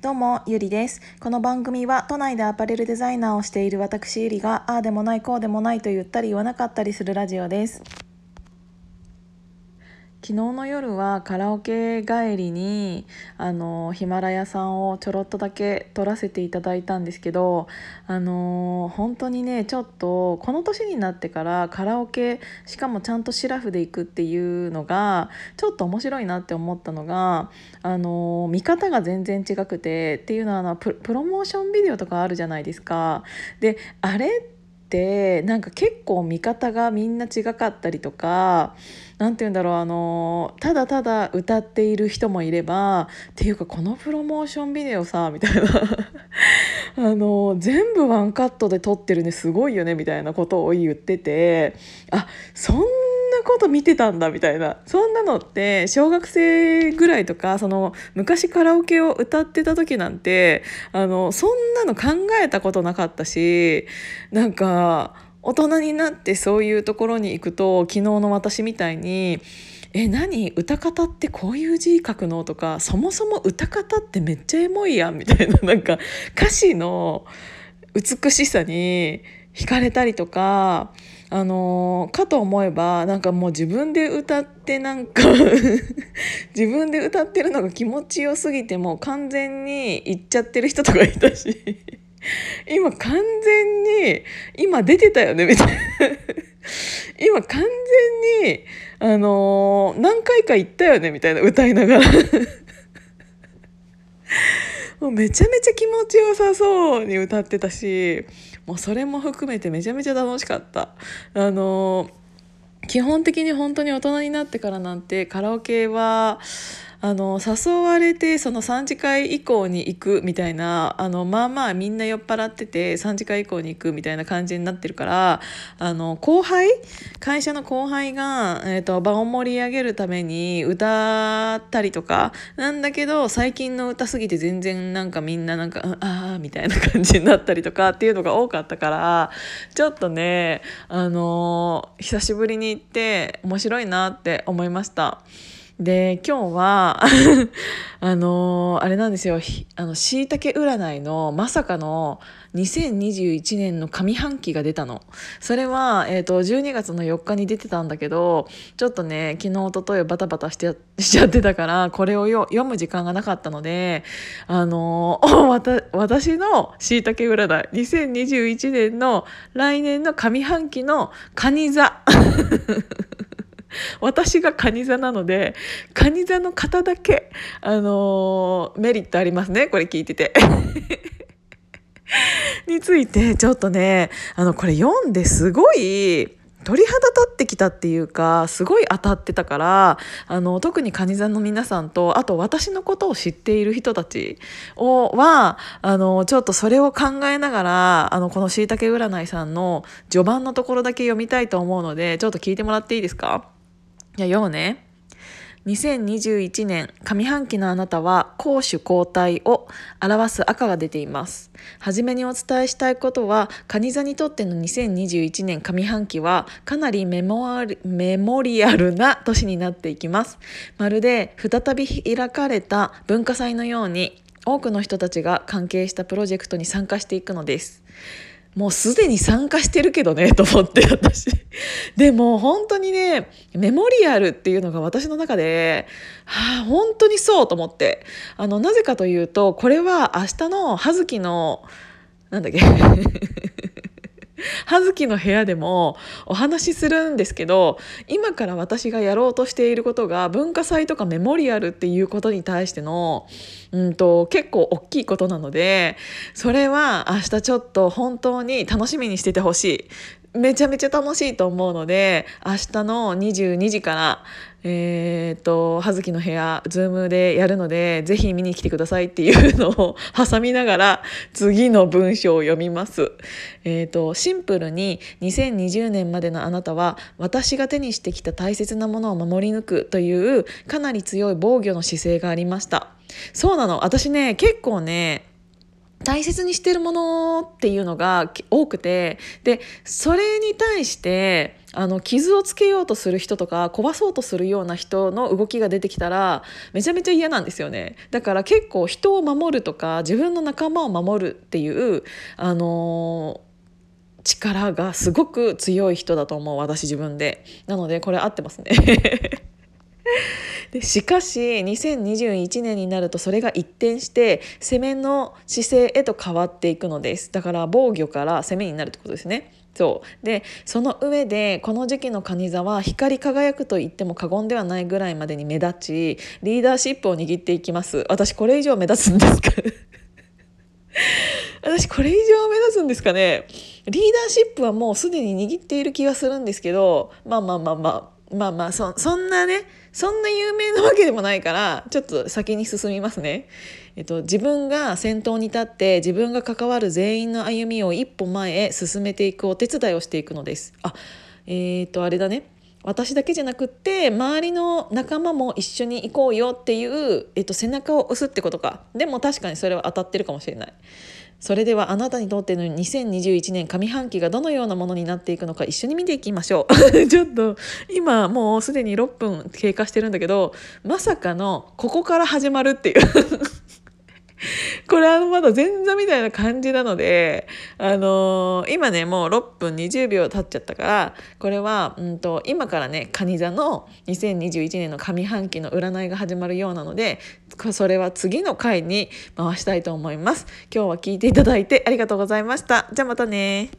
どうも、ゆりです。この番組は都内でアパレルデザイナーをしている私ゆりが、ああでもない、こうでもないと言ったり言わなかったりするラジオです。昨日の夜はカラオケ帰りにあのヒマラヤさんをちょろっとだけ撮らせていただいたんですけどあの本当にねちょっとこの年になってからカラオケしかもちゃんとシラフで行くっていうのがちょっと面白いなって思ったのがあの見方が全然違くてっていうのはあのプロモーションビデオとかあるじゃないですか。であれってってなんか結構見方がみんな違かったりとか何て言うんだろうあのただただ歌っている人もいればっていうかこのプロモーションビデオさみたいな。あの全部ワンカットで撮ってるねすごいよねみたいなことを言っててあそんなこと見てたんだみたいなそんなのって小学生ぐらいとかその昔カラオケを歌ってた時なんてあのそんなの考えたことなかったしなんか大人になってそういうところに行くと昨日の私みたいに「え何歌方ってこういう字書くの?」とか「そもそも歌方ってめっちゃエモいやん」みたいななんか歌詞の美しさに惹かれたりとかあのかと思えばなんかもう自分で歌ってなんか 自分で歌ってるのが気持ちよすぎてもう完全にいっちゃってる人とかいたし 今完全に今出てたよねみたいな。今完全にあの何回か言ったよねみたいな歌いながら。もうめちゃめちゃ気持ちよさそうに歌ってたしもうそれも含めてめちゃめちゃ楽しかった。あの基本的に本当に大人になってからなんてカラオケはあの誘われてその3次会以降に行くみたいなあのまあまあみんな酔っ払ってて3次会以降に行くみたいな感じになってるからあの後輩会社の後輩が、えーと、場を盛り上げるために歌ったりとかなんだけど最近の歌すぎて全然なんかみんななんか「ああ」みたいな感じになったりとかっていうのが多かったからちょっとねあの久しぶりに行って面白いなって思いました。で今日は あのー、あれなんですよ。あのしいたけ占いのまさかの2021年の上半期が出たの。それは、えーと、12月の4日に出てたんだけどちょっとね昨日おとといバタバタして しちゃってたからこれを読む時間がなかったのであの ー、私のしいたけ占い2021年の来年の上半期の蟹座。私がカニ座なのでカニ座の方だけ、あのー、メリットありますねこれ聞いてて。についてちょっとねあのこれ読んですごい鳥肌立ってきたっていうかすごい当たってたからあの特にカニ座の皆さんとあと私のことを知っている人たちをはあのちょっとそれを考えながらあのこのしいたけ占いさんの序盤のところだけ読みたいと思うのでちょっと聞いてもらっていいですか？じゃあ読むね。2021年上半期のあなたは攻守交代を表す赤が出ています。はじめにお伝えしたいことは、蟹座にとっての2021年上半期はかなりメモメモリアルな年になっていきます。まるで再び開かれた文化祭のように多くの人たちが関係したプロジェクトに参加していくのです。もうすでに参加してるけどねと思って私。でも本当にねメモリアルっていうのが私の中で、はあ、本当にそうと思って。あのなぜかというとこれは明日の葉月のなんだっけ？葉月の部屋でもお話しするんですけど今から私がやろうとしていることが文化祭とかメモリアルっていうことに対しての、うんと、結構大きいことなのでそれは明日ちょっと本当に楽しみにしててほしい。めちゃめちゃ楽しいと思うので明日の22時からえー、っと葉月の部屋ズームでやるのでぜひ見に来てくださいっていうのを挟みながら次の文章を読みます。えー、っとシンプルに2020年までのあなたは私が手にしてきた大切なものを守り抜くというかなり強い防御の姿勢がありました。そうなの私ね結構ね大切にしてるものっていうのが多くてでそれに対してあの傷をつけようとする人とか壊そうとするような人の動きが出てきたらめちゃめちゃ嫌なんですよね。だから結構人を守るとか自分の仲間を守るっていうあのー、力がすごく強い人だと思う私自分で。なのでこれ合ってますね。でしかし2021年になるとそれが一転して攻めの姿勢へと変わっていくのです。だから防御から攻めになるってことですね。そう。でその上でこの時期の蟹座は光り輝くと言っても過言ではないぐらいまでに目立ちリーダーシップを握っていきます。私これ以上目立つんですか？私これ以上目指すんですかね？リーダーシップはもうすでに握っている気がするんですけどまあまあまあまあまあまあそそんなねそんな有名なわけでもないからちょっと先に進みますね。えっと、自分が先頭に立って自分が関わる全員の歩みを一歩前へ進めていくお手伝いをしていくのです。あえっ、とあれだね私だけじゃなくって周りの仲間も一緒に行こうよっていう、えっと、背中を押すってことかでも確かにそれは当たってるかもしれない。それではあなたにとっての2021年上半期がどのようなものになっていくのか一緒に見ていきましょう。ちょっと今もうすでに6分経過してるんだけどまさかのここから始まるっていう。これはまだ前座みたいな感じなので、あのー、今ねもう6分20秒経っちゃったからこれは、うんと、今からね蟹座の2021年の上半期の占いが始まるようなのでそれは次の回に回したいと思います。今日は聞いていただいてありがとうございました。じゃあまたね。